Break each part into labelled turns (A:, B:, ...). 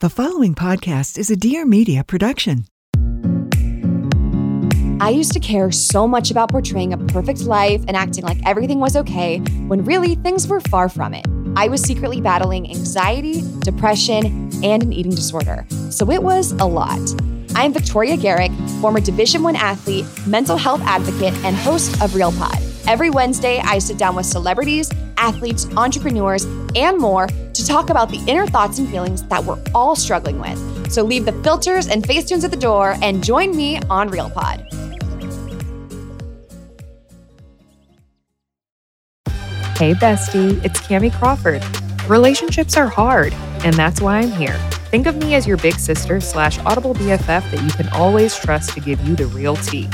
A: The following podcast is a Dear Media production.
B: I used to care so much about portraying a perfect life and acting like everything was okay when really things were far from it. I was secretly battling anxiety, depression, and an eating disorder. So it was a lot. I'm Victoria Garrick, former Division 1 athlete, mental health advocate, and host of Real Pod. Every Wednesday, I sit down with celebrities, athletes, entrepreneurs, and more to talk about the inner thoughts and feelings that we're all struggling with. So leave the filters and facetunes at the door and join me on RealPod.
C: Hey, bestie, it's Kamie Crawford. Relationships are hard, and that's why I'm here. Think of me as your big sister slash audible BFF that you can always trust to give you the real tea.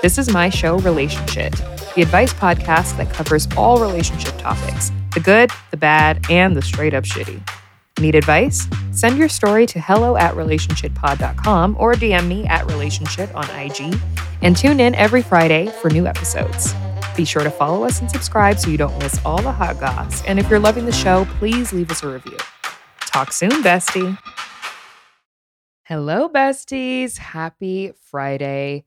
C: This is my show, Relationshit the advice podcast that covers all relationship topics the good, the bad, and the straight up shitty. Need advice? Send your story to hello at relationshitpod.com or DM me at relationshit on IG and tune in every Friday for new episodes. Be sure to follow us and subscribe so you don't miss all the hot goss. And if you're loving the show, please leave us a review. Talk soon, bestie. Hello, besties. Happy Friday.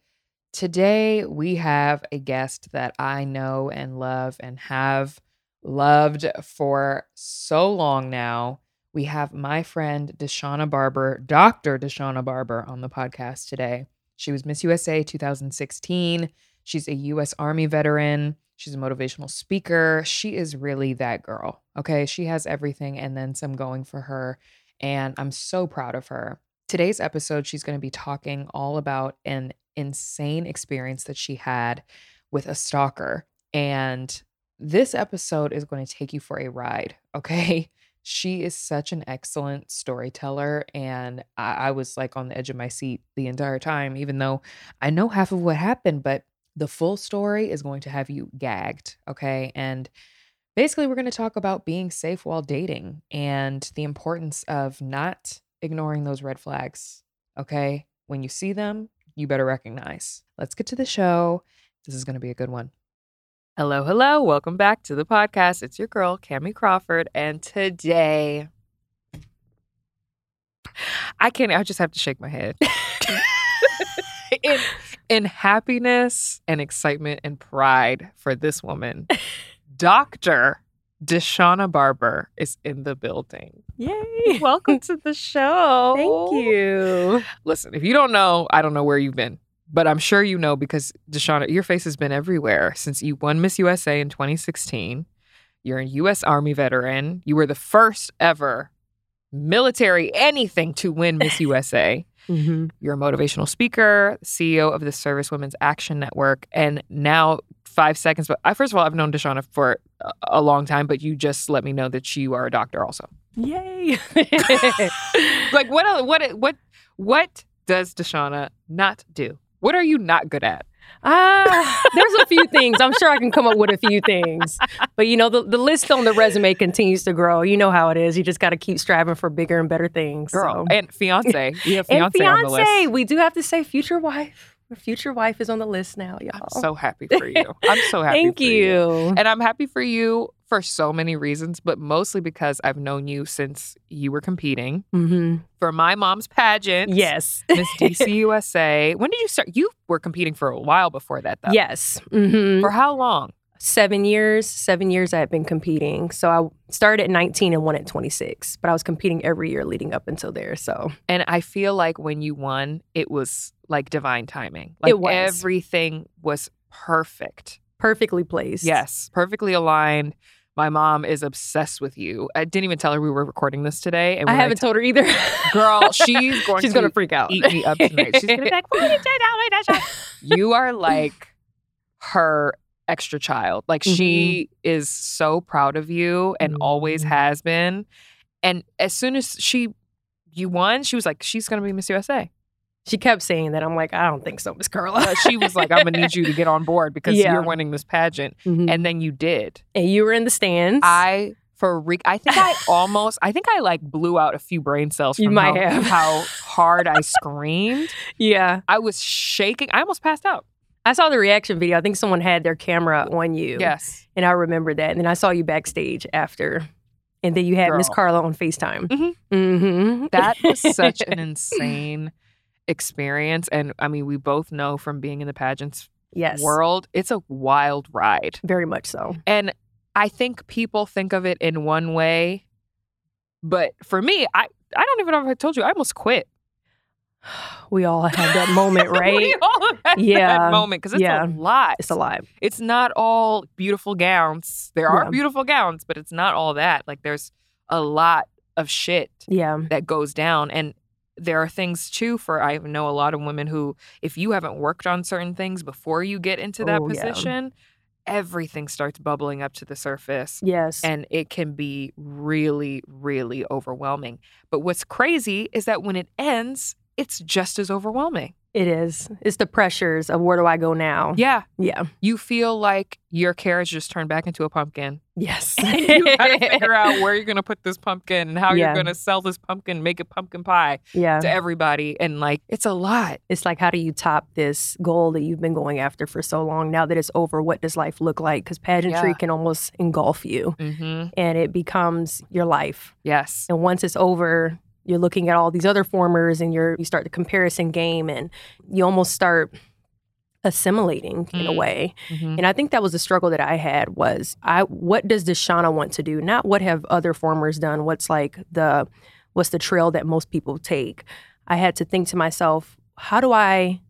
C: Today, we have a guest that I know and love and have loved for so long now. We have my friend Deshauna Barber, Dr. Deshauna Barber, on the podcast today. She was Miss USA 2016. She's a U.S. Army veteran. She's a motivational speaker. She is really that girl. Okay. She has everything and then some going for her. And I'm so proud of her. Today's episode, she's going to be talking all about an insane experience that she had with a stalker. And this episode is going to take you for a ride. Okay. She is such an excellent storyteller. And I, I, was like on the edge of my seat the entire time, even though I know half of what happened, but the full story is going to have you gagged. Okay. And basically, we're going to talk about being safe while dating and the importance of not ignoring those red flags. Okay. When you see them, you better recognize. Let's get to the show. This is going to be a good one. Hello, hello. Welcome back to the podcast. It's your girl, Kamie Crawford. And today, I can't, I just have to shake my head. in, in happiness and excitement and pride for this woman, Dr. Deshauna Barber is in the building.
D: Yay.
C: Welcome to the show.
D: Thank you.
C: Listen, if you don't know, I don't know where you've been, but I'm sure you know because Deshauna, your face has been everywhere since you won Miss USA in 2016. You're a U.S. Army veteran. You were the first ever military anything to win Miss USA. Mm-hmm. You're a motivational speaker, CEO of the Service Women's Action Network, and now five seconds. But I, first of all, I've known Deshauna for a long time, but you just let me know that you are a doctor also.
D: Yay!
C: like what? What? What? What does Deshauna not do? What are you not good at?
D: Ah, uh, there's a few things. I'm sure I can come up with a few things. But you know, the, the list on the resume continues to grow. You know how it is. You just got to keep striving for bigger and better things.
C: Girl. So. And fiance.
D: You have fiance. Fiance. We do have to say future wife future wife is on the list now, y'all.
C: I'm so happy for you. I'm so happy
D: Thank you.
C: you. And I'm happy for you for so many reasons, but mostly because I've known you since you were competing mm-hmm. for my mom's pageant.
D: Yes.
C: Miss DC USA. When did you start? You were competing for a while before that, though.
D: Yes. Mm-hmm.
C: For how long?
D: seven years. Seven years I had been competing. So I started at 19 and won at 26, but I was competing every year leading up until there. So,
C: and I feel like when you won, it was like divine timing. Like
D: it was.
C: everything was perfect,
D: perfectly placed.
C: Yes, perfectly aligned. My mom is obsessed with you. I didn't even tell her we were recording this today.
D: And I haven't t- told her either.
C: Girl, she's going
D: she's
C: to
D: gonna freak out.
C: Eat me up tonight. She's gonna be like, You are like her extra child. Like mm-hmm. she is so proud of you and mm-hmm. always has been. And as soon as she you won, she was like, she's gonna be Miss USA.
D: She kept saying that. I'm like, I don't think so, Miss Carla.
C: she was like, I'm gonna need you to get on board because yeah. you're winning this pageant. Mm-hmm. And then you did.
D: And you were in the stands.
C: I for re- I think I almost I think I like blew out a few brain cells
D: you might
C: how,
D: have.
C: how hard I screamed.
D: Yeah.
C: I was shaking. I almost passed out.
D: I saw the reaction video. I think someone had their camera on you.
C: Yes.
D: And I remember that. And then I saw you backstage after. And then you had Miss. Carla on FaceTime.
C: Mhm.
D: Mm-hmm.
C: That was such an insane experience. And I mean, we both know from being in the pageants
D: yes,
C: world, it's a wild ride.
D: very much so.
C: And I think people think of it in one way. But for me, I, I don't even know if I told you, I almost quit.
D: We all had that moment, right?
C: we all had
D: Yeah.
C: that moment because it's
D: Yeah.
C: a lot.
D: it's a lot.
C: It's not all beautiful gowns. There are
D: Yeah.
C: beautiful gowns, but it's not all that. Like there's a lot of shit
D: Yeah.
C: that goes down. And there are things too for I know a lot of women who, if you haven't worked on certain things before you get into that
D: Oh, yeah.
C: position, everything starts bubbling up to the surface.
D: Yes.
C: And it can be really, really overwhelming. But what's crazy is that when it ends, it's just as overwhelming.
D: It is. It's the pressures of where do I go now?
C: Yeah.
D: Yeah.
C: You feel like your carriage just turned back into a pumpkin.
D: Yes.
C: you gotta figure out where you're gonna put this pumpkin and how
D: Yeah.
C: you're gonna sell this pumpkin, make a pumpkin pie
D: yeah.
C: to everybody. And like, it's a lot.
D: It's like, how do you top this goal that you've been going after for so long? Now that it's over, what does life look like? Because pageantry
C: Yeah.
D: can almost engulf you
C: Mm-hmm.
D: and it becomes your life.
C: Yes.
D: And once it's over, you're looking at all these other formers and you're you start the comparison game and you almost start assimilating in a
C: Mm.
D: way.
C: Mhm.
D: And I think that was the struggle that I had was I what does Deshauna want to do? Not what have other formers done, what's like the what's the trail that most people take. I had to think to myself, how do I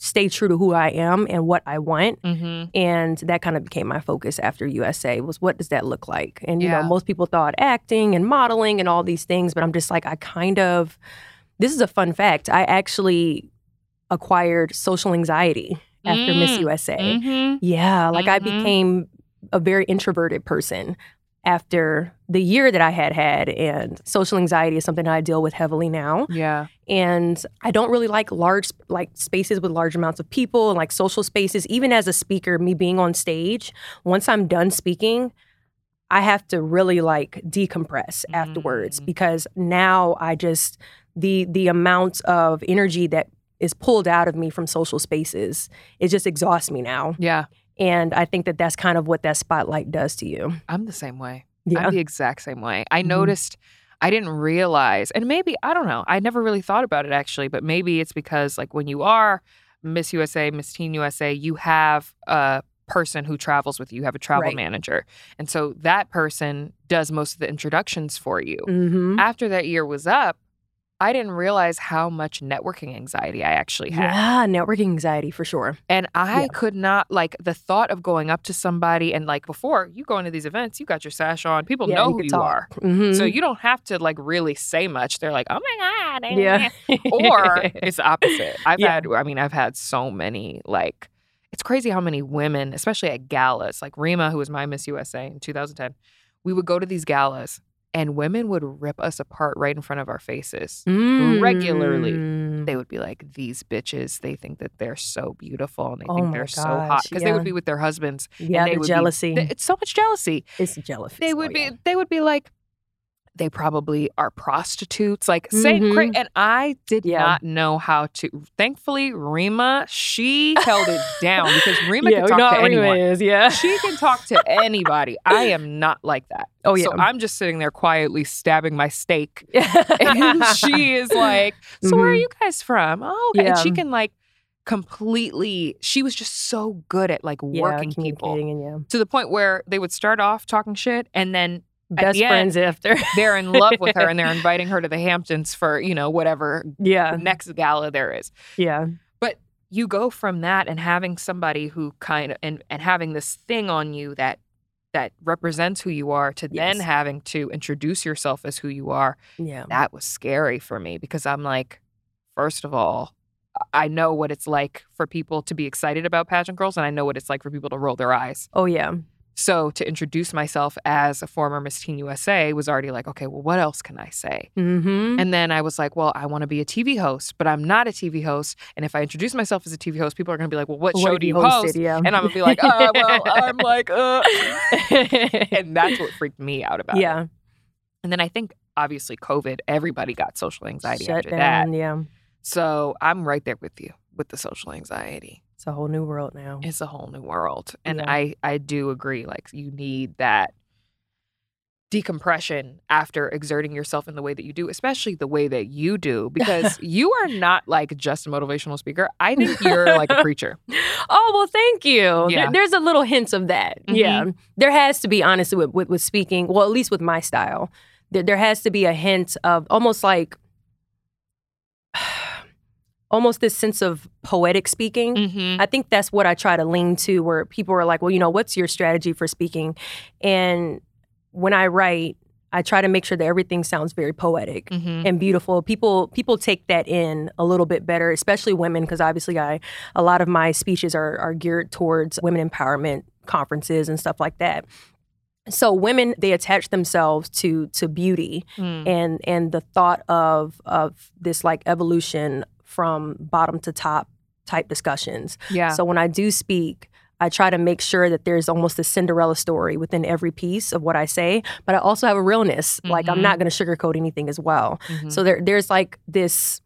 D: stay true to who I am and what I want?
C: Mhm.
D: And that kind of became my focus after USA was what does that look like? And you
C: Yeah.
D: know, most people thought acting and modeling and all these things, but I'm just like I kind of this is a fun fact. I actually acquired social anxiety after Miss
C: Mm.
D: USA.
C: Mhm.
D: Yeah, like I
C: Mhm.
D: became a very introverted person after the year that I had had and social anxiety is something I deal with heavily now
C: Yeah.
D: and I don't really like large like spaces with large amounts of people and like social spaces even as a speaker me being on stage once I'm done speaking I have to really like decompress afterwards
C: Mm.
D: because now I just the the amount of energy that is pulled out of me from social spaces it just exhausts me now
C: Yeah.
D: And I think that that's kind of what that spotlight does to you
C: I'm the same way.
D: yeah
C: I'm the exact same way. I
D: Mhm.
C: noticed I didn't realize, and maybe I don't know. I never really thought about it actually, but maybe it's because like when you are Miss USA, Miss Teen USA, you have a person who travels with you. You have a travel
D: Right.
C: manager, and so that person does most of the introductions for you.
D: mm-hmm.
C: After that year was up, I didn't realize how much networking anxiety I actually had.
D: yeah networking anxiety for sure
C: And I
D: Yeah.
C: could not like the thought of going up to somebody and like before you go into these events, you got your sash on. People
D: Yeah,
C: know
D: you
C: who you
D: talk.
C: are.
D: Mhm.
C: So you don't have to like really say much. They're like, oh my God.
D: yeah
C: Or it's the opposite. I've
D: Yeah.
C: had, I mean, I've had so many like, it's crazy how many women, especially at galas, like Rima, who was my Miss USA in 2010, we would go to these galas and women would rip us apart right in front of our faces. regularly.
D: Mm.
C: They would be like, these bitches, they think that they're so beautiful and they
D: oh
C: think they're so hot.
D: gosh,
C: Because they would be with their husbands.
D: Yeah,
C: they
D: the
C: would
D: jealousy.
C: Th- It's so much jealousy.
D: it's jealousy.
C: They would
D: Oh,
C: be
D: yeah.
C: they would be like they probably are prostitutes, like same cra-
D: Mhm.
C: and I did
D: Yeah.
C: not know how to. Thankfully, Rima, she held it down because Rima
D: yeah,
C: can talk to
D: Rima
C: anyone.
D: is. Yeah.
C: She can talk to anybody. I am not like that.
D: Oh yeah.
C: So I'm just sitting there quietly stabbing my steak. And she is like, So where are
D: Mhm.
C: you guys from? Oh, okay. And she can like completely, she was just so good at like
D: yeah,
C: working people
D: and yeah,
C: to the point where they would start off talking shit and then
D: best
C: end,
D: friends after.
C: they're in love with her and they're inviting her to the Hamptons for, you know, whatever
D: yeah,
C: next gala there is.
D: yeah, But
C: You go from that and having somebody who kind of and, and having this thing on you that that represents who you are to then having to introduce yourself as who you are.
D: yeah.
C: That was scary for me because I'm like, first of all, I know what it's like for people to be excited about pageant girls and I know what it's like for people to roll their eyes.
D: Oh yeah.
C: So to introduce myself as a former Miss Teen USA was already like, okay, well, what else can I say?
D: Mm-hmm.
C: And then I was like, well, I want to be a TV host, but I'm not a TV host. And if I introduce myself as a TV host, people are going to be like, well, what, show do you host?
D: Yeah.
C: And I'm going to be like, uh, well, I'm like, uh. and that's what freaked me out about it.
D: yeah.
C: And then I think obviously COVID, everybody got social anxiety
D: Shut
C: after
D: down.
C: that.
D: Yeah.
C: So I'm right there with you with the social anxiety.
D: It's a whole new world now.
C: It's a whole new world. And
D: Yeah.
C: I I do agree like you need that decompression after exerting yourself in the way that you do, especially the way that you do, because you are not like just a motivational speaker. I think you're like a preacher.
D: Oh well, thank you.
C: Yeah.
D: There- there's a little hints of that. Yeah, mm-hmm. there has to be honestly with, with with speaking. Well, at least with my style, there, there has to be a hint of almost like almost this sense of poetic speaking.
C: Mm-hmm.
D: I think that's what I try to lean to, where people are like, well, you know, what's your strategy for speaking? And when I write, I try to make sure that everything sounds very poetic
C: Mm-hmm.
D: and beautiful. People people take that in a little bit better, especially women, because obviously I a lot of my speeches are are geared towards women empowerment conferences and stuff like that. So women they attach themselves to to beauty
C: Mm.
D: and and the thought of of this like evolution from bottom to top type discussions.
C: Yeah.
D: So when I do speak, I try to make sure that there's almost a Cinderella story within every piece of what I say, but I also have a realness. Like
C: Mhm.
D: I'm not going to sugarcoat anything as well.
C: Mhm.
D: So there there's like this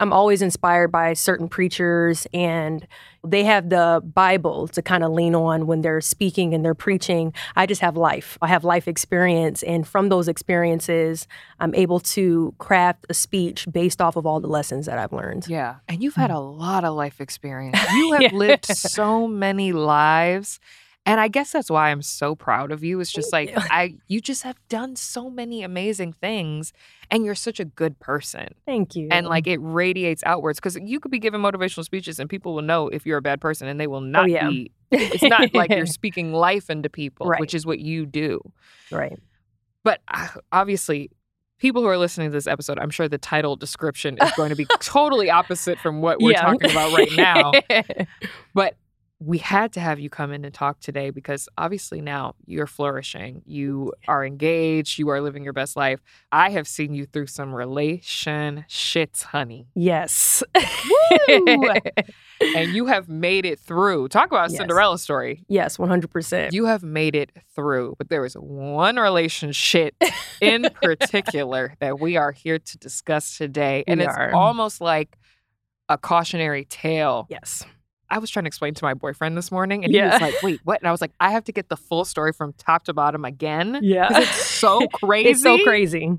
D: I'm always inspired by certain preachers and they have the Bible to kind of lean on when they're speaking and they're preaching. I just have life. I have life experience and from those experiences I'm able to craft a speech based off of all the lessons that I've learned.
C: Yeah. And you've mm. had a lot of life experience. You have
D: Yeah.
C: lived so many lives. And I guess that's why I'm so proud of you. It's just like
D: you.
C: I you just have done so many amazing things and you're such a good person.
D: Thank you.
C: And like it radiates outwards because you could be giving motivational speeches and people will know if you're a bad person and they will not
D: Oh, yeah.
C: be. It's not like you're speaking life into people,
D: Right.
C: which is what you do.
D: right.
C: But uh, obviously, people who are listening to this episode, I'm sure the title description is going to be totally opposite from what we're
D: Yeah.
C: talking about right now. But we had to have you come in and talk today because obviously now you're flourishing. You are engaged. You are living your best life. I have seen you through some relation shits, honey.
D: yes.
C: And you have made it through. Talk about a
D: Yes.
C: Cinderella story.
D: yes, 100%.
C: You have made it through, but there was one relationship in particular that we are here to discuss today. And
D: We
C: it's
D: are.
C: almost like a cautionary tale.
D: yes.
C: I was trying to explain to my boyfriend this morning, and he
D: Yeah.
C: was like, wait, what? And I was like, I have to get the full story from top to bottom again.
D: Yeah.
C: It's so crazy.
D: It's so crazy.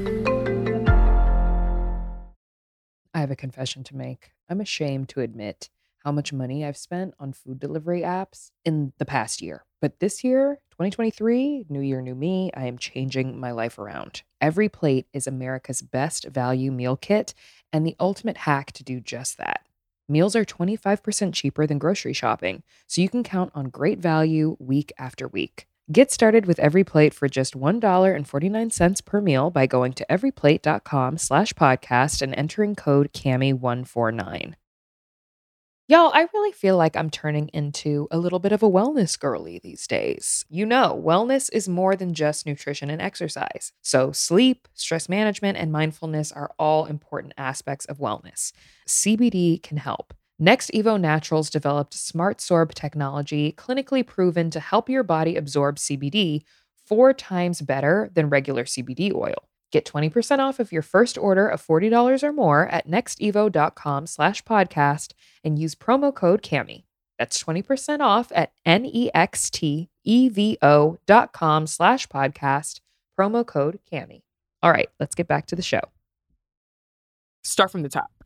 C: Have a confession to make. I'm ashamed to admit how much money I've spent on food delivery apps in the past year. But this year, 2023, new year, new me, I am changing my life around. EveryPlate is America's best value meal kit and the ultimate hack to do just that. Meals are 25% cheaper than grocery shopping, so you can count on great value week after week. Get started with EveryPlate for just $1.49 per meal by going to everyplate.com slash podcast and entering code CAMI149. Y'all, I really feel like I'm turning into a little bit of a wellness girly these days. You know, wellness is more than just nutrition and exercise. So, sleep, stress management, and mindfulness are all important aspects of wellness. CBD can help. Next Evo Naturals developed Smart Sorb technology, clinically proven to help your body absorb CBD four times better than regular CBD oil. Get 20% off of your first order of $40 or more at nextevo.com slash podcast and use promo code CAMI. That's 20% off at E nextevo.com slash podcast, promo code CAMI. All right, let's get back to the show. Start from the top.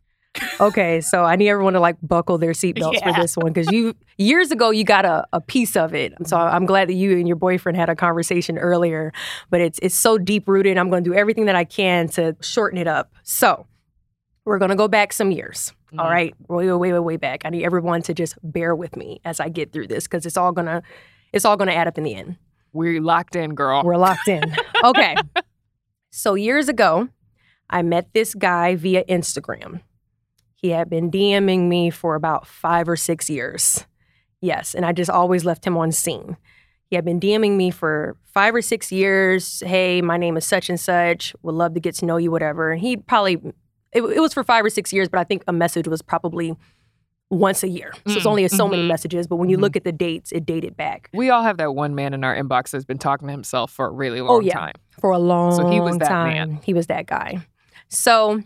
D: Okay, so I need everyone to like buckle their seatbelts
C: Yeah.
D: for this one because you years ago you got a, a piece of it. So I'm glad that you and your boyfriend had a conversation earlier. But it's it's so deep rooted. I'm going to do everything that I can to shorten it up. So we're going to go back some years. All
C: Mhm.
D: right, way way way way back. I need everyone to just bear with me as I get through this because it's all gonna it's all gonna add up in the end.
C: We're locked in, girl.
D: We're locked in. Okay. so years ago, I met this guy via Instagram. He had been DMing me for about five or six years. Yes, and I just always left him on seen. He had been DMing me for five or six years. Hey, my name is such and such. Would love to get to know you, whatever. And he probably, it, it was for five or six years, but I think a message was probably once a year. So it's
C: Mm,
D: only so many
C: mhm,
D: messages. But when you
C: mhm.
D: look at the dates, it dated back
C: We all have that one man in our inbox that's been talking to himself for a really long
D: Oh, yeah.
C: time.
D: for a long time.
C: So he was that
D: time.
C: man.
D: He was that guy. So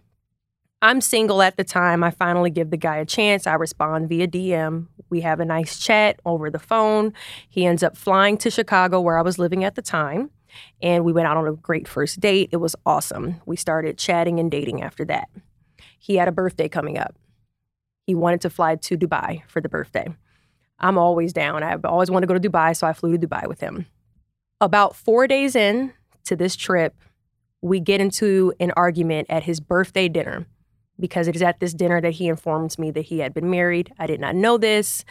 D: I'm single at the time. I finally give the guy a chance. I respond via DM. We have a nice chat over the phone. He ends up flying to Chicago where I was living at the time. And we went out on a great first date. It was awesome. We started chatting and dating after that. He had a birthday coming up. He wanted to fly to Dubai for the birthday. I'm always down. I've always wanted to go to Dubai, so I flew to Dubai with him. About four days in to this trip, we get into an argument at his birthday dinner because it is at this dinner that he informs me that he had been married. I did not know this.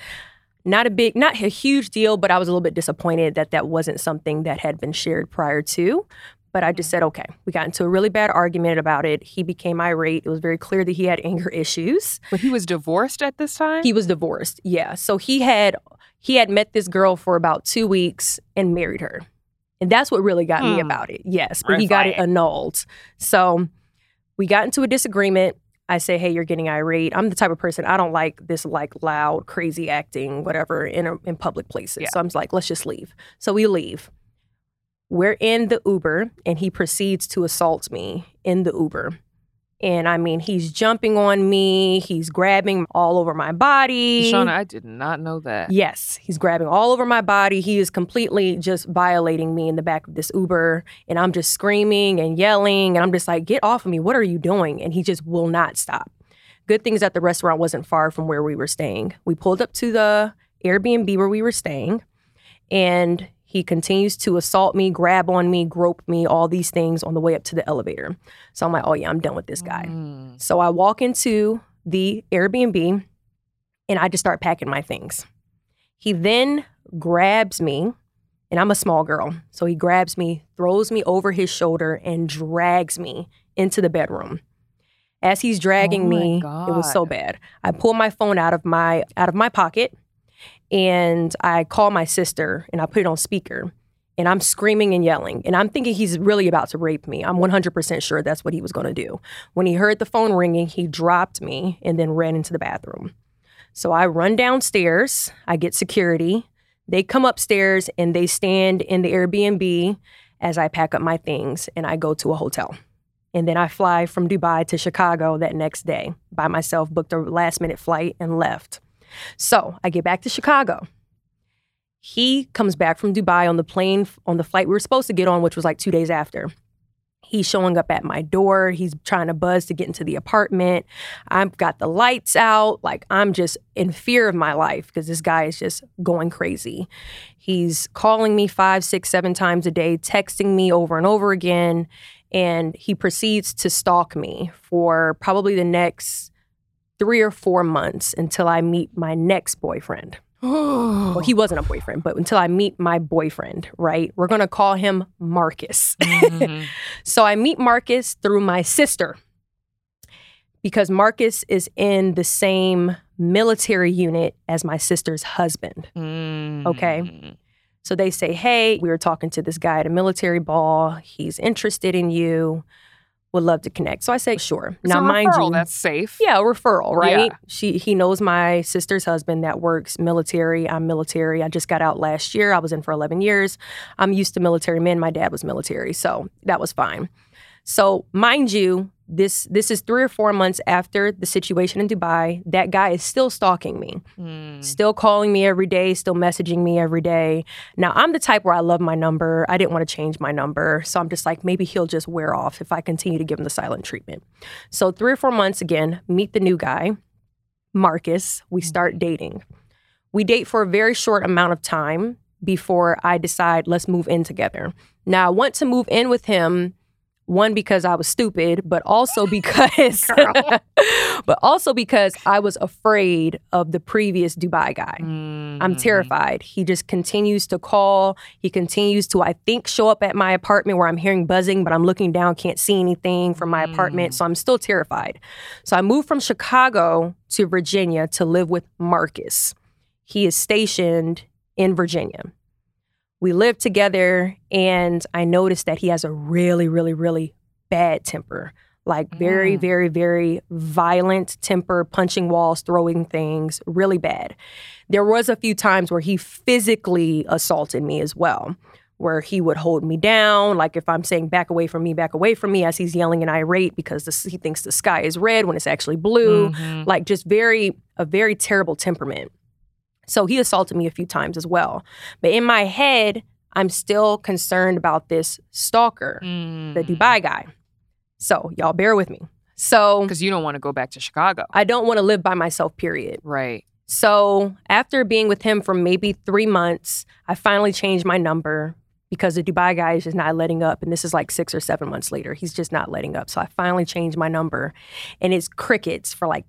D: Not a big, not a huge deal, but I was a little bit disappointed that that wasn't something that had been shared prior to. But I just said, okay. We got into a really bad argument about it. He became irate. It was very clear that he had anger issues.
C: But he was divorced at this time?
D: He was divorced. Yeah. So he had he had met this girl for about two weeks and married her. And that's what really got me
C: Hmm.
D: about it. Yes. But
C: Red
D: he got it annulled. So we got into a disagreement. I say, hey, you're getting irate. I'm the type of person I don't like this like loud, crazy acting, whatever, in a, in public places.
C: Yeah.
D: So I'm just like, let's just leave. So we leave. We're in the Uber, and he proceeds to assault me in the Uber. And I mean, he's jumping on me. He's grabbing all over my body.
C: Shauna, I did not know that.
D: Yes, he's grabbing all over my body. He is completely just violating me in the back of this Uber. And I'm just screaming and yelling. And I'm just like, get off of me. What are you doing? And he just will not stop. Good things that the restaurant wasn't far from where we were staying. We pulled up to the Airbnb where we were staying. And he continues to assault me, grab on me, grope me, all these things on the way up to the elevator. So I'm like, oh yeah, I'm done with this guy.
C: Mm.
D: So I walk into the Airbnb and I just start packing my things. He then grabs me, and I'm a small girl. So he grabs me, throws me over his shoulder, and drags me into the bedroom. As he's dragging
C: Oh
D: me, it was so bad. I pull my phone out of my out of my pocket and I call my sister and I put it on speaker. And I'm screaming and yelling. And I'm thinking he's really about to rape me. I'm 100% sure that's what he was going to do. When he heard the phone ringing, he dropped me and then ran into the bathroom. So I run downstairs. I get security. They come upstairs and they stand in the Airbnb as I pack up my things and I go to a hotel. And then I fly from Dubai to Chicago that next day by myself, booked a last minute flight and left. So I get back to Chicago. He comes back from Dubai on the plane, on the flight we were supposed to get on, which was like two days after. He's showing up at my door. He's trying to buzz to get into the apartment. I've got the lights out. Like, I'm just in fear of my life because this guy is just going crazy. He's calling me five, six, seven times a day, texting me over and over again. And he proceeds to stalk me for probably the next three or four months until I meet my next boyfriend. Well, he wasn't a boyfriend, but until I meet my boyfriend, right? We're going to call him Marcus.
C: Mhm.
D: so I meet Marcus through my sister because Marcus is in the same military unit as my sister's husband. Okay.
C: Mm.
D: So they say, Hey, we were talking to this guy at a military ball. He's interested in you. Would love to connect. So I say, Sure.
C: It's
D: now, mind
C: referral,
D: you,
C: that's safe.
D: yeah, a referral, right?
C: Yeah.
D: She he knows my sister's husband that works military. I'm military. I just got out last year. I was in for 11 years. I'm used to military men. My dad was military, so that was fine. So, mind you, this this is 3 or 4 months after the situation in Dubai. That guy is still stalking me.
C: Mm.
D: Still calling me every day, still messaging me every day. Now, I'm the type where I love my number. I didn't want to change my number. So I'm just like, maybe he'll just wear off if I continue to give him the silent treatment. So, three or four months again, meet the new guy, Marcus. We start dating. We date for a very short amount of time before I decide, let's move in together. Now, I want to move in with him. One because I was stupid, but also because but also because I was afraid of the previous Dubai guy. I'm
C: Mhm.
D: terrified. He just continues to call. He continues to, I think, show up at my apartment where I'm hearing buzzing, but I'm looking down, can't see anything from my apartment. So I'm still terrified. So I moved from Chicago to Virginia to live with Marcus. He is stationed in Virginia. We lived together and I noticed that he has a really, really, really bad temper. Like very,
C: Mm.
D: very, very violent temper, punching walls, throwing things, really bad. There was a few times where he physically assaulted me as well, where he would hold me down. Like if I'm saying back away from me, back away from me, as he's yelling and irate because the, he thinks the sky is red when it's actually blue.
C: Mhm.
D: Like just very, a very terrible temperament. So he assaulted me a few times as well. But in my head, I'm still concerned about this stalker, the
C: Mm.
D: Dubai guy. So y'all bear with me. So
C: Because you don't want to go back to Chicago.
D: I don't want to live by myself, period.
C: Right.
D: So after being with him for maybe three months, I finally changed my number because the Dubai guy is just not letting up. And this is like six or seven months later. He's just not letting up. So I finally changed my number. And it's crickets for like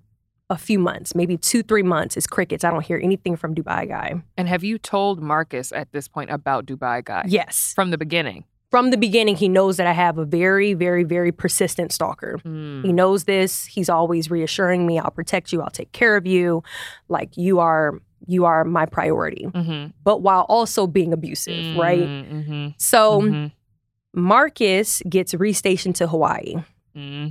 D: a few months, maybe two, three months. It's crickets. I don't hear anything from Dubai guy.
C: And have you told Marcus at this point about Dubai guy?
D: Yes.
C: From the beginning.
D: From the beginning, he knows that I have a very, very, very persistent stalker.
C: Mm.
D: He knows this. He's always reassuring me, I'll protect you, I'll take care of you. Like you are you are my priority.
C: Mm-hmm.
D: But while also being abusive, right?
C: Mm-hmm.
D: So
C: Mm-hmm.
D: Marcus gets restationed to Hawaii.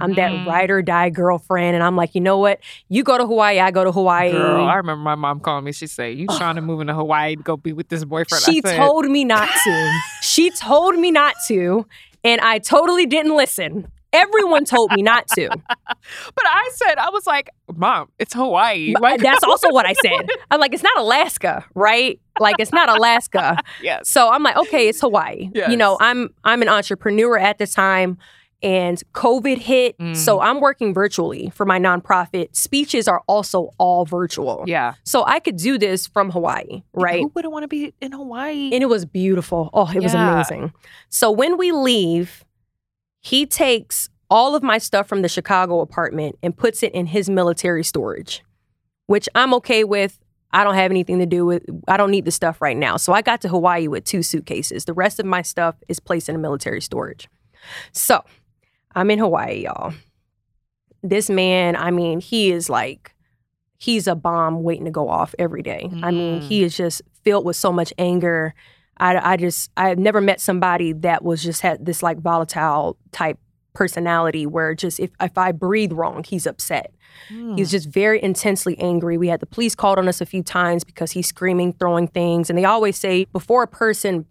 D: I'm that
C: Mhm.
D: ride or die girlfriend, and I'm like, you know what? You go to Hawaii, I go to Hawaii.
C: Girl, I remember my mom calling me. She said, "You trying to move into Hawaii to go be with this boyfriend?"
D: she
C: said,
D: told me not to. she told me not to, and I totally didn't listen. Everyone told me not to.
C: But I said, I was like, "Mom, it's Hawaii." Like,
D: That's also what I said. I'm like, it's not Alaska, right? Like it's not Alaska.
C: yes.
D: So I'm like, okay, it's Hawaii. You know, I'm I'm an entrepreneur at the time and COVID hit.
C: Mm.
D: So I'm working virtually for my nonprofit. Speeches are also all virtual.
C: Yeah.
D: So I could do this from Hawaii, right?
C: Who wouldn't want to be in Hawaii?
D: And it was beautiful. Oh, it was amazing. So when we leave, he takes all of my stuff from the Chicago apartment and puts it in his military storage, which I'm okay with. I don't have anything to do with I don't need the stuff right now. So I got to Hawaii with two suitcases. The rest of my stuff is placed in a military storage. So I'm in Hawaii, y'all. This man, I mean, he is like he's a bomb waiting to go off every day. I mean,
C: Mm.
D: he is just filled with so much anger. I, I just I've never met somebody that was just had this like volatile type personality where just if if I breathe wrong, he's upset.
C: Hmm.
D: He's just very intensely angry. We had the police called on us a few times because he's screaming, throwing things, and they always say before a person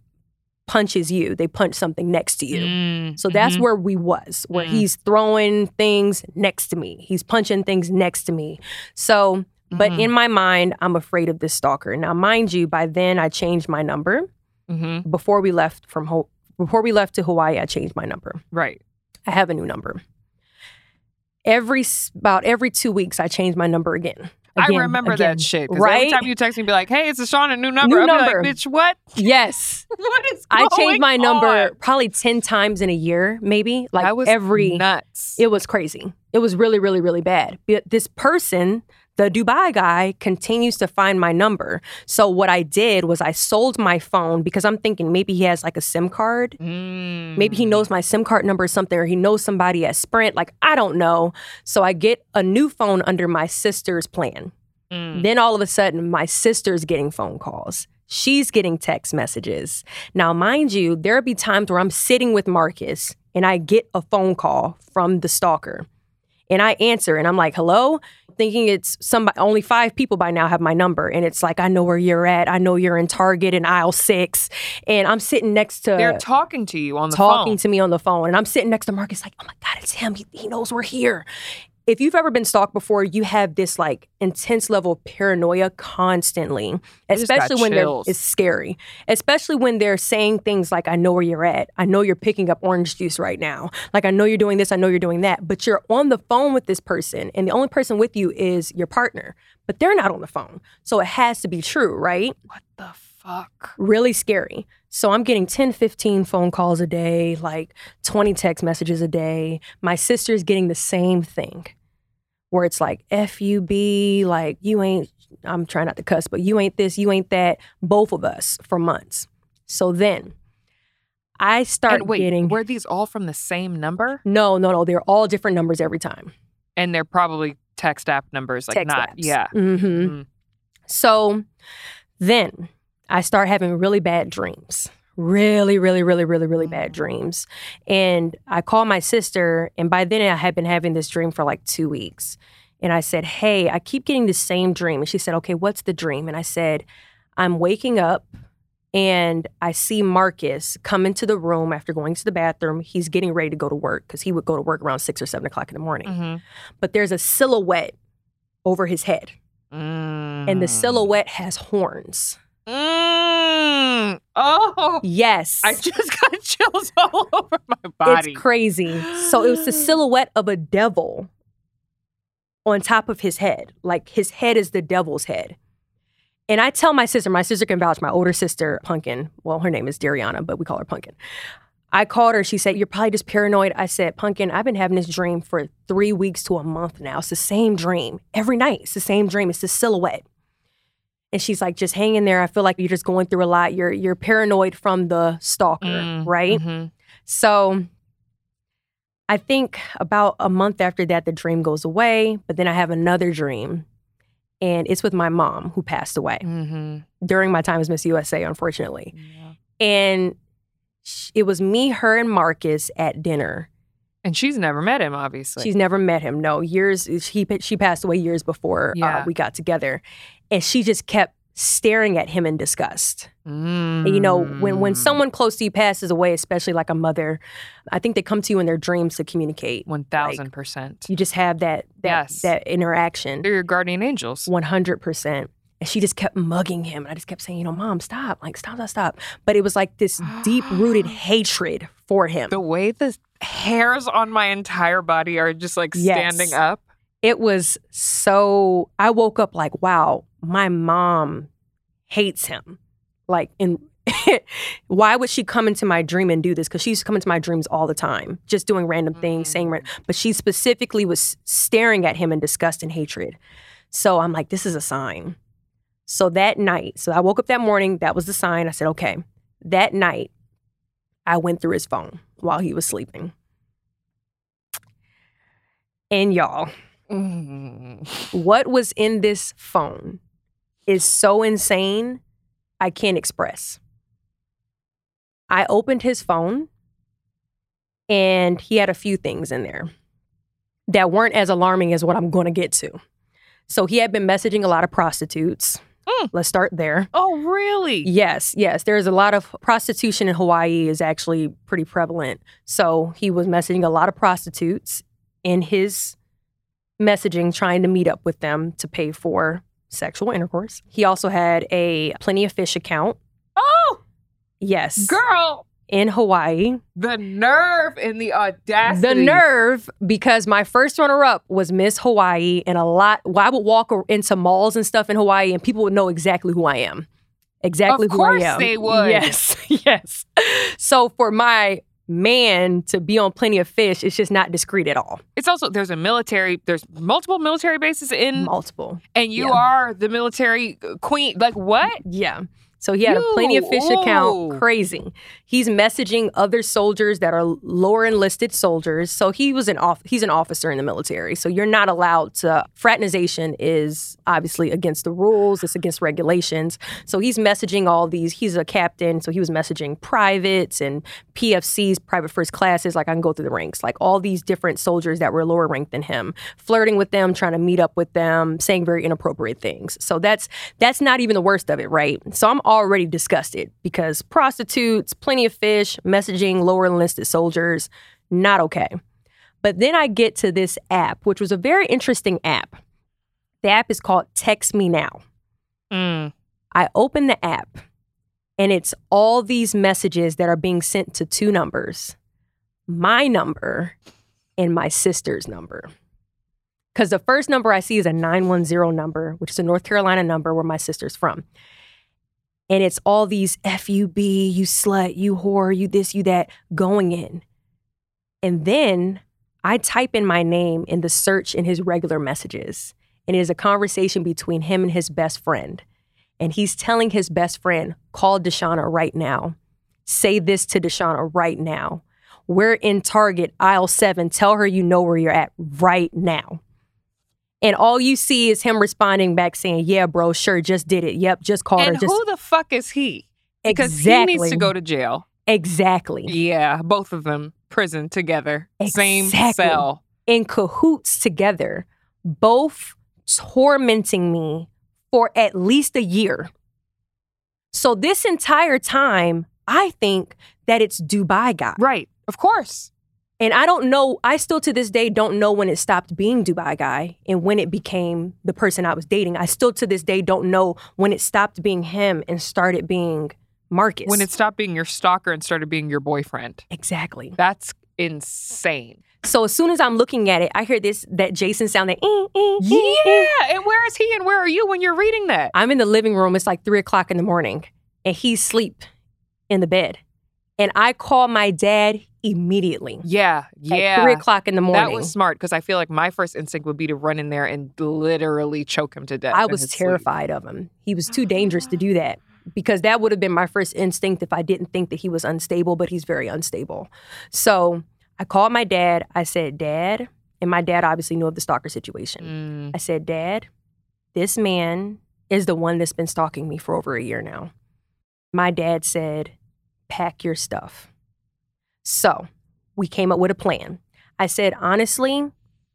D: punches you, they punch something next to you.
C: Mm,
D: So that's
C: mhm.
D: where we was, where
C: Mm.
D: he's throwing things next to me. He's punching things next to me. So, but
C: Mhm.
D: in my mind, I'm afraid of this stalker. Now, mind you, by then I changed my number.
C: Mhm.
D: Before we left from Ho- before we left to Hawaii, I changed my number.
C: right.
D: I have a new number. Every about every two weeks, I change my number again.
C: I remember
D: again.
C: that shit. 'cause Every time you text me, be like, "Hey, it's a Sean, a new number."
D: New number.
C: be like, "Bitch, what?
D: Yes,
C: what is
D: I changed my number probably ten times in a year, maybe like every
C: nuts.
D: It was crazy. It was really, really, really bad. But this person, the Dubai guy, continues to find my number. So what I did was I sold my phone because I'm thinking maybe he has like a SIM card. Maybe he
C: Mm.
D: knows my SIM card number or something, or he knows somebody at Sprint. Like, I don't know. So I get a new phone under my sister's plan.
C: Mm.
D: Then all of a sudden, my sister's getting phone calls. She's getting text messages. Now, mind you, there'll be times where I'm sitting with Marcus and I get a phone call from the stalker. And I answer and I'm like, hello? Thinking it's somebody, only five people by now have my number. And it's like, I know where you're at. I know you're in Target in aisle six. And I'm sitting next to
C: They're talking to you on the phone.
D: talking
C: phone.
D: to me on the phone. And I'm sitting next to Marcus, like, oh my God, it's him. He, he knows we're here. If you've ever been stalked before, you have this like intense level of paranoia constantly, especially when they're, it's scary, especially when they're saying things like, I know where you're at. I know you're picking up orange juice right now. Like, I know you're doing this. I know you're doing that. But you're on the phone with this person, and the only person with you is your partner, but they're not on the phone. So it has to be true, right?
C: what the fuck?
D: really scary. So I'm getting 10, 15 phone calls a day, like 20 text messages a day. My sister's getting the same thing where it's like FUB, like you ain't, I'm trying not to cuss, but you ain't this, you ain't that, both of us for months. So then I start
C: wait,
D: getting,
C: were these all from the same number?
D: no, no, no, they're all different numbers every time.
C: And they're probably text app numbers, like
D: text
C: not,
D: apps.
C: yeah.
D: hmm
C: Mm.
D: So then I start having really bad dreams. Really, really, really, really, really bad dreams. And I called my sister, and by then I had been having this dream for like two weeks. And I said, Hey, I keep getting the same dream. And she said, Okay, what's the dream? And I said, I'm waking up and I see Marcus come into the room after going to the bathroom. He's getting ready to go to work because he would go to work around six or seven o'clock in the morning.
C: Mm-hmm.
D: But there's a silhouette over his head, and the silhouette has horns.
C: Mm. Oh,
D: Yes.
C: I just got chills all over my body.
D: It's crazy. So it was the silhouette of a devil on top of his head. Like his head is the devil's head. And I tell my sister, my sister can vouch, my older sister, Pumpkin. Well, her name is Dariana, but we call her Pumpkin. I called her. She said, You're probably just paranoid. I said, Pumpkin, I've been having this dream for three weeks to a month now. It's the same dream. Every night, it's the same dream. It's the silhouette. And she's like, just hang in there. I feel like you're just going through a lot. You're you're paranoid from the stalker,
C: Mm,
D: right?
C: mhm.
D: So I think about a month after that, the dream goes away, but then I have another dream. And it's with my mom who passed away
C: Mhm.
D: during my time as Miss USA, unfortunately.
C: Yeah.
D: And it was me, her, and Marcus at dinner.
C: And she's never met him, obviously.
D: She's never met him. No, years he she passed away years before uh,
C: Yeah.
D: we got together, and she just kept staring at him in disgust. And, you know, when when
C: Mm.
D: someone close to you passes away, especially like a mother, I think they come to you in their dreams to communicate.
C: one thousand percent,
D: You just have that that
C: Yes.
D: that interaction,
C: they're your guardian angels.
D: one hundred percent. And she just kept mugging him, and I just kept saying, you know, mom, stop, like stop, stop, stop. But it was like this deep rooted hatred for him.
C: The way the hairs on my entire body are just like
D: Yes.
C: standing up.
D: It was so I woke up like, wow, my mom hates him. Like in why would she come into my dream and do this? Because she's coming to my dreams all the time, just doing random things, saying mm-hmm. random. But she specifically was staring at him in disgust and hatred. So I'm like, this is a sign. So that night, so I woke up that morning, that was the sign. I said, okay. That night, I went through his phone while he was sleeping. And y'all,
C: Mm.
D: what was in this phone is so insane, I can't express. I opened his phone and he had a few things in there that weren't as alarming as what I'm going to get to. So he had been messaging a lot of prostitutes.
C: Mm.
D: Let's start there.
C: Oh, really?
D: Yes, yes. There's a lot of prostitution in Hawaii is actually pretty prevalent. So he was messaging a lot of prostitutes in his messaging, trying to meet up with them to pay for sexual intercourse. He also had a Plenty of Fish account.
C: Oh,
D: Yes,
C: girl,
D: in Hawaii.
C: the nerve and the audacity.
D: The nerve, because my first runner up was Miss Hawaii, and a lot. Well, I would walk into malls and stuff in Hawaii, and people would know exactly who I am. Exactly
C: Of
D: who I am.
C: they would.
D: Yes, yes. So for my man to be on Plenty of Fish, it's just not discreet at all.
C: It's also there's a military. There's multiple military bases in,
D: Multiple.
C: and you
D: yeah.
C: are the military queen. Like what?
D: Yeah. So he had a Plenty of Fish
C: You-
D: account. Crazy. He's messaging other soldiers that are lower enlisted soldiers. So he was an off. He's an officer in the military. So you're not allowed to. Fraternization is obviously against the rules. It's against regulations. So he's messaging all these. He's a captain. So he was messaging privates and PFCs, private first classes. Like I can go through the ranks. Like all these different soldiers that were lower ranked than him, flirting with them, trying to meet up with them, saying very inappropriate things. So that's that's not even the worst of it, right? So I'm already disgusted because prostitutes, plenty of fish, messaging lower enlisted soldiers, not okay. But then I get to this app, which was a very interesting app. The app is called Text Me Now.
C: Mm.
D: I open the app and it's all these messages that are being sent to two numbers my number and my sister's number. Because the first number I see is a 910 number, which is a North Carolina number where my sister's from. And it's all these FUB, you slut, you whore, you this, you that going in. And then I type in my name in the search in his regular messages. And it is a conversation between him and his best friend and he's telling his best friend, call Deshauna right now. Say this to Deshauna right now. We're in Target, aisle seven. Tell her you know where you're at right now. And all you see is him responding back saying, Yeah, bro, sure, just did it. Yep, just called her.
C: And
D: Just
C: who the fuck is he? Because he needs to go to jail.
D: Exactly.
C: Yeah, both of them prison together, same
D: Exactly.
C: cell.
D: in cahoots together, both tormenting me for at least a year. So this entire time, I think that it's Dubai guy.
C: Right, of course.
D: And I don't know, I still to this day don't know when it stopped being Dubai guy and when it became the person I was dating. I still to this day don't know when it stopped being him and started being Marcus.
C: When it stopped being your stalker and started being your boyfriend.
D: exactly.
C: That's insane.
D: So as soon as I'm looking at it, I hear this that Jason sound that. "Eh, eh, eh, eh."
C: Yeah, and where is he and where are you when you're reading that?
D: I'm in the living room. It's like three o'clock in the morning, and he's asleep in the bed. And I call my dad immediately.
C: Yeah,
D: At
C: yeah.
D: three o'clock in the morning.
C: That was smart because I feel like my first instinct would be to run in there and literally choke him to death.
D: I was
C: his sleep.
D: terrified of him. He was too dangerous to do that because that would have been my first instinct if I didn't think that he was unstable, but he's very unstable. So I called my dad. I said, Dad, and my dad obviously knew of the stalker situation.
C: Mm,
D: I said, Dad, this man is the one that's been stalking me for over a year now. My dad said, Pack your stuff. So we came up with a plan. I said, Honestly,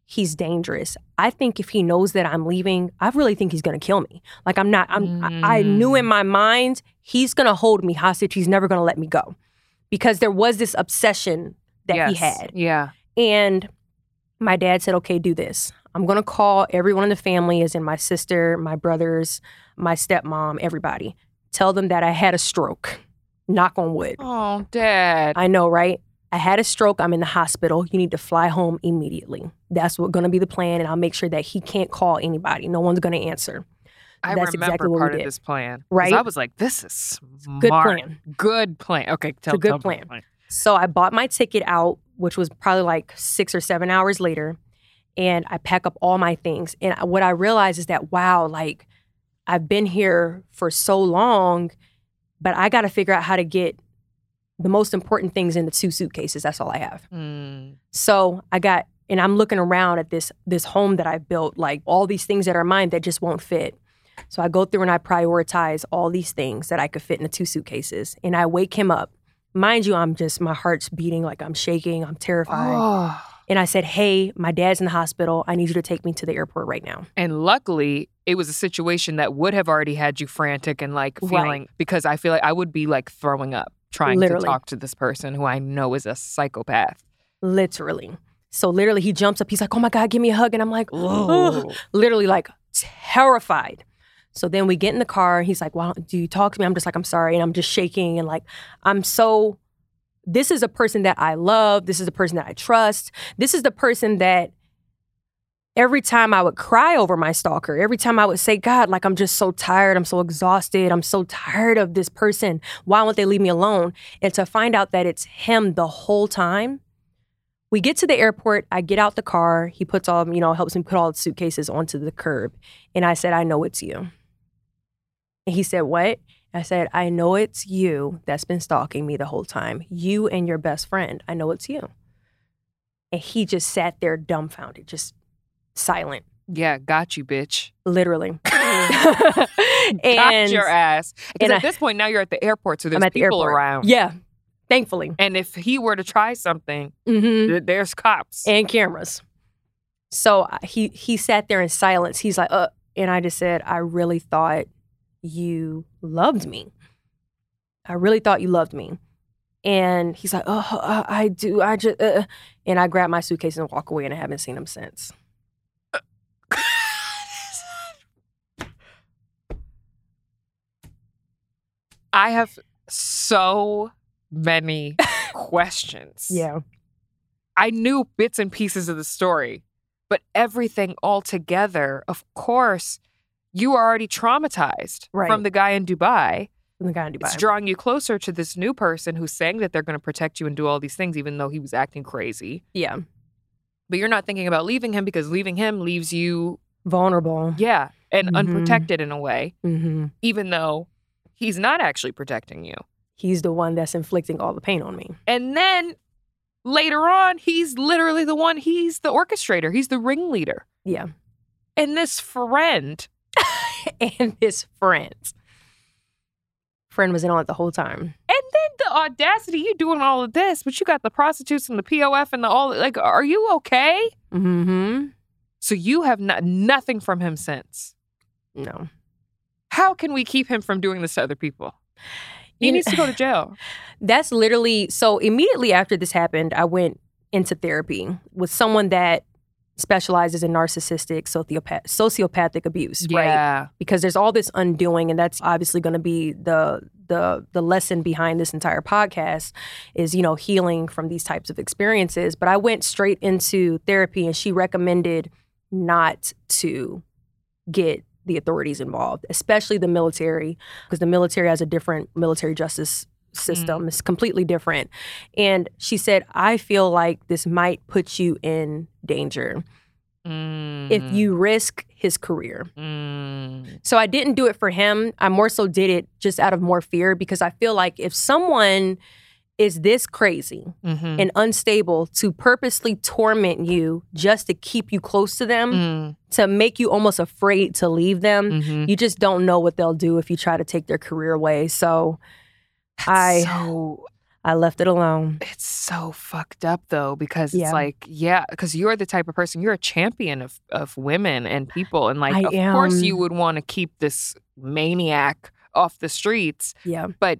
D: he's dangerous. I think if he knows that I'm leaving, I really think he's gonna kill me. Like, I'm not, I'm, I, I knew in my mind, he's gonna hold me hostage. He's never gonna let me go because there was this obsession that he had.
C: Yeah.
D: And my dad said, okay, do this. I'm going to call everyone in the family, as in my sister, my brothers, my stepmom, everybody. Tell them that I had a stroke. Knock on wood.
C: Oh, Dad.
D: I know, right? I had a stroke. I'm in the hospital. You need to fly home immediately. That's what going to be the plan. And I'll make sure that he can't call anybody. No one's going to answer.
C: I
D: That's
C: remember
D: exactly what we
C: part of this plan.
D: Right?
C: I was like, this is smart.
D: Good plan.
C: Good plan. Okay, tell
D: a good
C: tell me the
D: plan.
C: plan.
D: So I bought my ticket out, which was probably like six or seven hours later, and I pack up all my things. And uh, what I realized is that wow, like I've been here for so long, but I got to figure out how to get the most important things in the two suitcases. That's all I have.
C: Mm.
D: So I got, and I'm looking around at this this home that I've built, like all these things that are mine that just won't fit. So I go through and I prioritize all these things that I could fit in the two suitcases, and I wake him up. Mind you, I'm just my heart's beating, like I'm shaking, I'm terrified.
C: Oh.
D: And I said, "Hey, my dad's in the hospital. I need you to take me to the airport right now."
C: And luckily, it was a situation that would have already had you frantic and like
D: Right.
C: feeling because I feel like I would be like throwing up trying
D: Literally.
C: to talk to this person who I know is a psychopath.
D: Literally. So literally, he jumps up. He's like, "Oh my god, give me a hug!" And I'm like,
C: Whoa.
D: "Ugh." literally like terrified. So then we get in the car. He's like, "Well, do you talk to me?" I'm just like, "I'm sorry," and I'm just shaking and like I'm so. This is a person that I love. This is a person that I trust. This is the person that every time I would cry over my stalker, every time I would say, God, like I'm just so tired. I'm so exhausted. I'm so tired of this person. Why won't they leave me alone? And to find out that it's him the whole time. We get to the airport. I get out the car. He puts all, you know, helps me put all the suitcases onto the curb. And I said, I know it's you. And he said, What? I said, I know it's you that's been stalking me the whole time. You and your best friend. I know it's you. And he just sat there dumbfounded, just silent,
C: Yeah, got you, bitch.
D: literally.
C: got
D: and
C: your ass. Because
D: and
C: at
D: I-
C: this point now you're at the airport, so there's
D: the
C: people
D: airport.
C: around.
D: Yeah, thankfully.
C: And if he were to try something,
D: hmm
C: th- there's cops.
D: and cameras. So he he sat there in silence. He's like, uh, and I just said, I really thought you loved me. I really thought you loved me. And he's like, oh, uh, I do. I just, uh. and I grab my suitcase and walk away, and I haven't seen him since.
C: I have so many questions.
D: Yeah,
C: I knew bits and pieces of the story, but everything all together, of course, you are already traumatized
D: Right.
C: from the guy in Dubai.
D: from the guy in Dubai.
C: It's drawing you closer to this new person who's saying that they're going to protect you and do all these things, even though he was acting crazy.
D: yeah,
C: But you're not thinking about leaving him because leaving him leaves you,
D: vulnerable.
C: yeah, and
D: Mhm.
C: unprotected in a way,
D: hmm
C: even though he's not actually protecting you.
D: He's the one that's inflicting all the pain on me.
C: And then later on, he's literally the one, he's the orchestrator, he's the ringleader.
D: Yeah,
C: And this friend,
D: and his friends. Friend was in on it the whole time.
C: And then the audacity, you doing all of this, but you got the prostitutes and the POF and the all. Like, are you okay?
D: Mm-hmm.
C: So you have not, nothing from him since.
D: No.
C: How can we keep him from doing this to other people? He
D: You-
C: needs to go to jail.
D: That's literally so immediately after this happened, I went into therapy with someone that specializes in narcissistic sociopath sociopathic abuse, right?
C: Yeah.
D: Because there's all this undoing and that's obviously going to be the the the lesson behind this entire podcast is, you know, healing from these types of experiences, but I went straight into therapy and she recommended not to get the authorities involved, especially the military, because the military has a different military justice system. is completely different. And she said, I feel like this might put you in danger if you risk his career.
C: Mm.
D: So I didn't do it for him. I more so did it just out of more fear because I feel like if someone is this crazy
C: Mhm.
D: and unstable to purposely torment you just to keep you close to them,
C: Mm.
D: to make you almost afraid to leave them,
C: Mhm.
D: you just don't know what they'll do if you try to take their career away. So I
C: so
D: I left it alone.
C: it's so fucked up though because
D: Yeah.
C: it's like yeah because you're the type of person you're a champion of of women and people and like
D: I
C: of course you would want to keep this maniac off the streets
D: Yeah.
C: but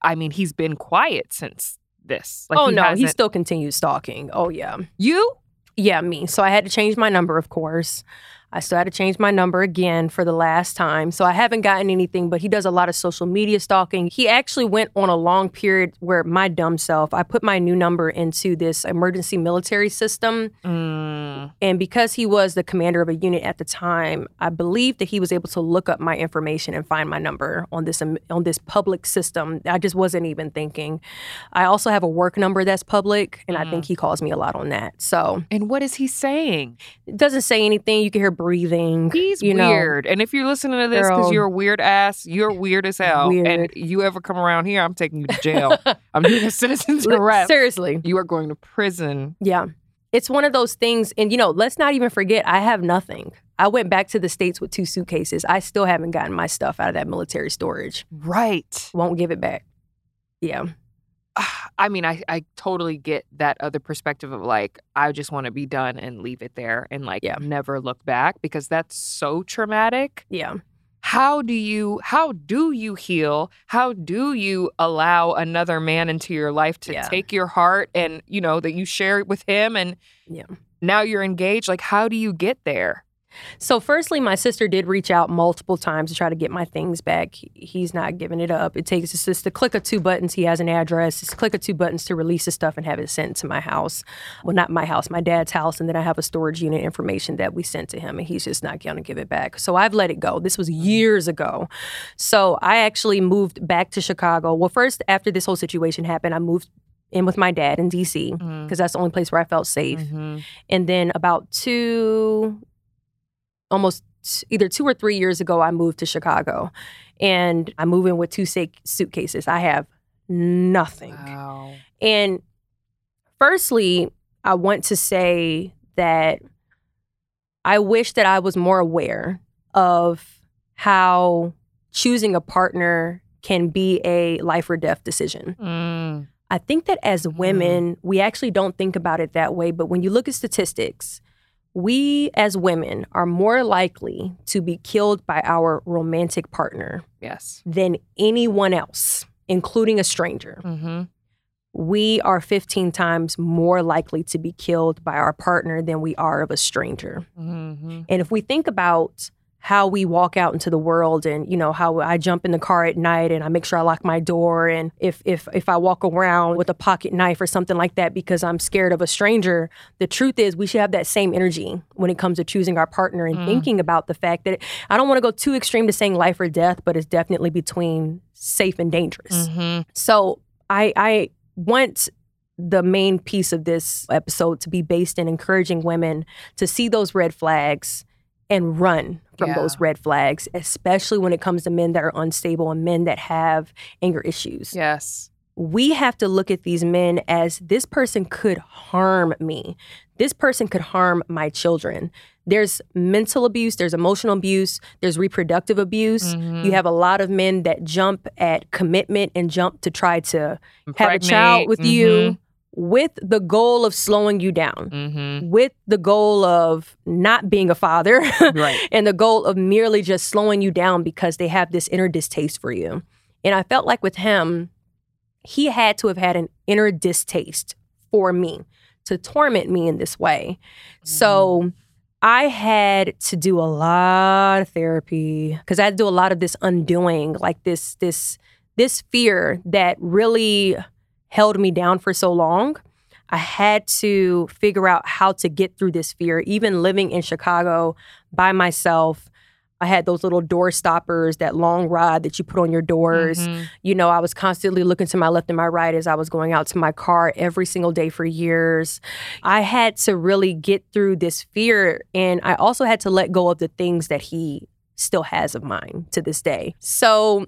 C: I mean he's been quiet since this like
D: oh
C: he
D: no, he
C: hasn't-
D: still continues stalking. Oh yeah.
C: you
D: Yeah, me. So I had to change my number, of course. I still had to change my number again for the last time. So I haven't gotten anything, but he does a lot of social media stalking. He actually went on a long period where my dumb self, I put my new number into this emergency military system.
C: Mm.
D: And because he was the commander of a unit at the time, I believe that he was able to look up my information and find my number on this um, on this public system. I just wasn't even thinking. I also have a work number that's public, and I think he calls me a lot on that. So
C: and what is he saying
D: it doesn't say anything. You can hear breathing.
C: he's
D: you know.
C: weird and if you're listening to this because you're a weird ass you're weird as hell and you ever come around here I'm taking you to jail I'm doing a citizen's arrest
D: Seriously.
C: you are going to prison
D: Yeah. It's one of those things. And, you know, let's not even forget, I have nothing. I went back to the States with two suitcases. I still haven't gotten my stuff out of that military storage.
C: right
D: Won't give it back. Yeah.
C: I mean, I, I totally get that other perspective of like, I just want to be done and leave it there and like
D: Yeah.
C: never look back because that's so traumatic.
D: Yeah.
C: How do you how do you heal? How do you allow another man into your life to
D: Yeah.
C: take your heart and you know that you share it with him and
D: Yeah.
C: now you're engaged? Like how do you get there?
D: So, firstly, my sister did reach out multiple times to try to get my things back. He's not giving it up. It takes it's just a click of two buttons. He has an address. It's click of two buttons to release the stuff and have it sent to my house. Well, not my house, my dad's house. And then I have a storage unit information that we sent to him, and he's just not going to give it back. So, I've let it go. This was years ago. So, I actually moved back to Chicago. Well, first, after this whole situation happened, I moved in with my dad in DC because that's the only place where I felt safe.
C: Mhm.
D: And then about two, almost either two or three years ago, I moved to Chicago. And I moved in with two suitcases. I have nothing.
C: Wow.
D: And firstly, I want to say that I wish that I was more aware of how choosing a partner can be a life or death decision.
C: Mm.
D: I think that as women, we actually don't think about it that way. But when you look at statistics, we as women are more likely to be killed by our romantic partner
C: Yes.
D: than anyone else, including a stranger.
C: Mm-hmm.
D: We are 15 times more likely to be killed by our partner than we are of a stranger.
C: Mm-hmm.
D: And if we think about how we walk out into the world and you know how I jump in the car at night and I make sure I lock my door and if if if I walk around with a pocket knife or something like that because I'm scared of a stranger the truth is we should have that same energy when it comes to choosing our partner and
C: Mm.
D: thinking about the fact that I don't want to go too extreme to saying life or death but it's definitely between safe and dangerous.
C: Mm-hmm.
D: So I I want the main piece of this episode to be based in encouraging women to see those red flags and run from
C: Yeah.
D: those red flags, especially when it comes to men that are unstable and men that have anger issues.
C: Yes.
D: We have to look at these men as this person could harm me. this person could harm my children. There's mental abuse, there's emotional abuse, there's reproductive abuse.
E: Mhm.
D: You have a lot of men that jump at commitment and jump to try to have a child with you with the goal of slowing you down,
E: Mm-hmm.
D: with the goal of not being a father,
E: Right.
D: and the goal of merely just slowing you down because they have this inner distaste for you. And I felt like with him, he had to have had an inner distaste for me to torment me in this way. So I had to do a lot of therapy because I had to do a lot of this undoing, like this this this fear that really held me down for so long. I had to figure out how to get through this fear. Even living in Chicago by myself, I had those little door stoppers, that long rod that you put on your doors.
E: Mhm.
D: You know, I was constantly looking to my left and my right as I was going out to my car every single day for years. I had to really get through this fear. And I also had to let go of the things that he still has of mine to this day. So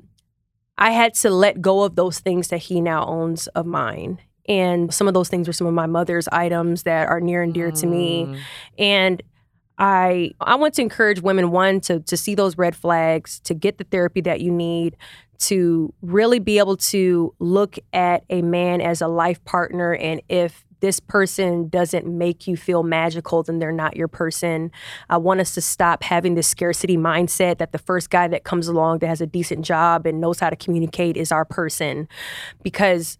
D: I had to let go of those things that he now owns of mine. And some of those things were some of my mother's items that are near and dear to me
E: Mm.
D: and i i want to encourage women one to to see those red flags to get the therapy that you need to really be able to look at a man as a life partner and if this person doesn't make you feel magical then they're not your person i want us to stop having this scarcity mindset that the first guy that comes along that has a decent job and knows how to communicate is our person because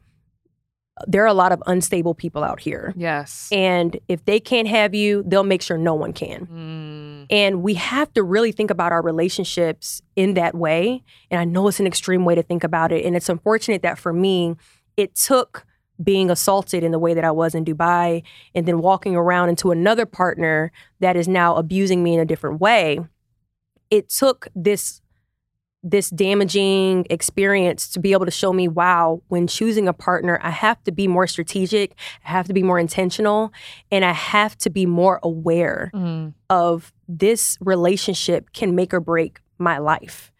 D: there are a lot of unstable people out here
E: Yes.
D: and if they can't have you, they'll make sure no one can.
E: Mm.
D: And we have to really think about our relationships in that way. And I know it's an extreme way to think about it. And it's unfortunate that for me, it took being assaulted in the way that I was in Dubai and then walking around into another partner that is now abusing me in a different way. It took this this damaging experience to be able to show me wow when choosing a partner i have to be more strategic i have to be more intentional and i have to be more aware
E: Mm.
D: of this relationship can make or break my life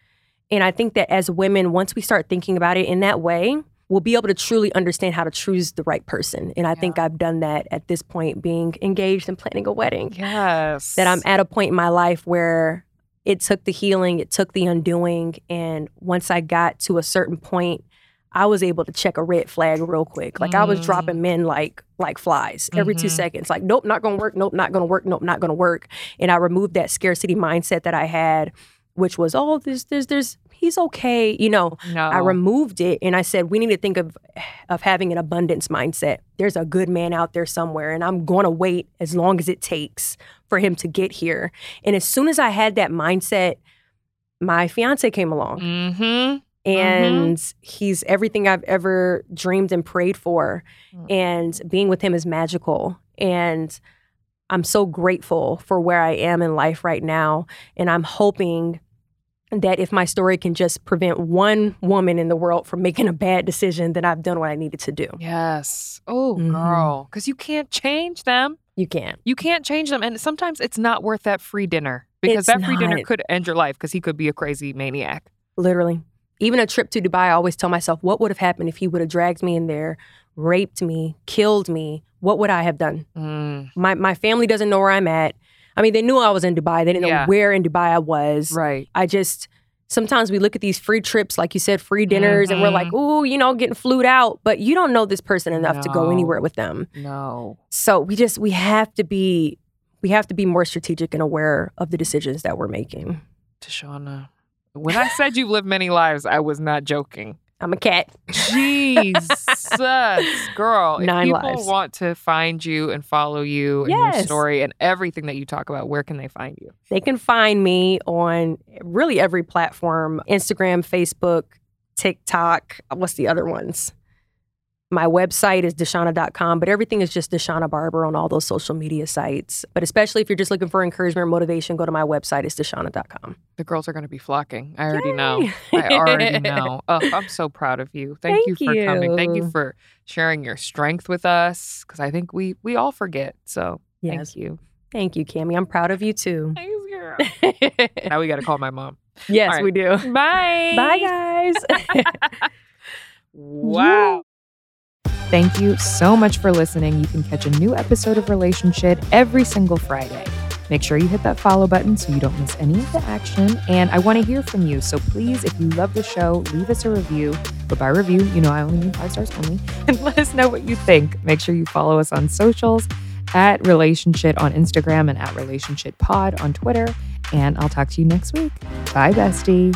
D: and i think that as women once we start thinking about it in that way we'll be able to truly understand how to choose the right person and i think i've done that at this point being engaged and planning a wedding
E: Yes.
D: that I'm at a point in my life where it took the healing, it took the undoing, and once I got to a certain point, I was able to check a red flag real quick. Like I was
E: Mm.
D: dropping men like like flies every two
E: Mhm.
D: seconds. Like nope, not gonna work. Nope, not gonna work. Nope, not gonna work. And I removed that scarcity mindset that I had, which was oh, there's there's there's he's okay. You know,
E: No.
D: I removed it and I said we need to think of of having an abundance mindset. There's a good man out there somewhere and I'm going to wait as long as it takes for him to get here. And as soon as I had that mindset, my fiance came along
E: Mm-hmm.
D: and he's everything I've ever dreamed and prayed for
E: Mm.
D: and being with him is magical and I'm so grateful for where I am in life right now and I'm hoping that if my story can just prevent one woman in the world from making a bad decision, then I've done what I needed to do.
E: Yes. Oh,
D: Mhm.
E: girl. Because you can't change them.
D: You can't.
E: You can't change them. And sometimes it's not worth that free dinner because
D: It's
E: that free dinner could end your life because he could be a crazy maniac.
D: Literally. Even a trip to Dubai, I always tell myself, what would have happened if he would have dragged me in there, raped me, killed me? What would I have done?
E: Mm.
D: My my family doesn't know where I'm at. I mean, they knew I was in Dubai. They didn't
E: Yeah.
D: know where in Dubai I was.
E: Right.
D: I just sometimes we look at these free trips, like you said, free dinners, and we're like,
E: Mm-hmm.
D: ooh, you know, getting flued out. But you don't know this person enough to go anywhere with them.
E: No.
D: So we just we have to be we have to be more strategic and aware of the decisions that we're making.
E: Deshauna. When I said you've lived many lives, I was not joking.
D: I'm a cat.
E: Jesus, girl. If
D: Nine
E: people
D: lives.
E: want to find you and follow you and your story and everything that you talk about, where can they find you?
D: They can find me on really every platform Instagram, Facebook, TikTok. What's the other ones? My website is Deshauna.com, but everything is just Deshauna Barber on all those social media sites. But especially if you're just looking for encouragement or motivation, go to my website, it's Deshauna.com.
E: The girls are going to be flocking. I already know. I already know. Oh, I'm so proud of you. Thank, you
D: Thank
E: for coming. Thank you
D: you.
E: for sharing your strength with us because I think we we all forget. So
D: Yes.
E: thank you.
D: Thank you, Kamie. I'm proud of you too.
E: Thanks, girl. now we got to call my mom.
D: yes,
E: right.
D: we do.
E: Bye.
D: Bye, guys.
E: Wow.
C: Thank you so much for listening. You can catch a new episode of Relationshit every single Friday. Make sure you hit that follow button so you don't miss any of the action. And I want to hear from you. So please, if you love the show, leave us a review. But by review, you know I only mean five stars only. And let us know what you think. Make sure you follow us on socials at Relationshit on Instagram and at Relationshit Pod on Twitter. And I'll talk to you next week. Bye, bestie.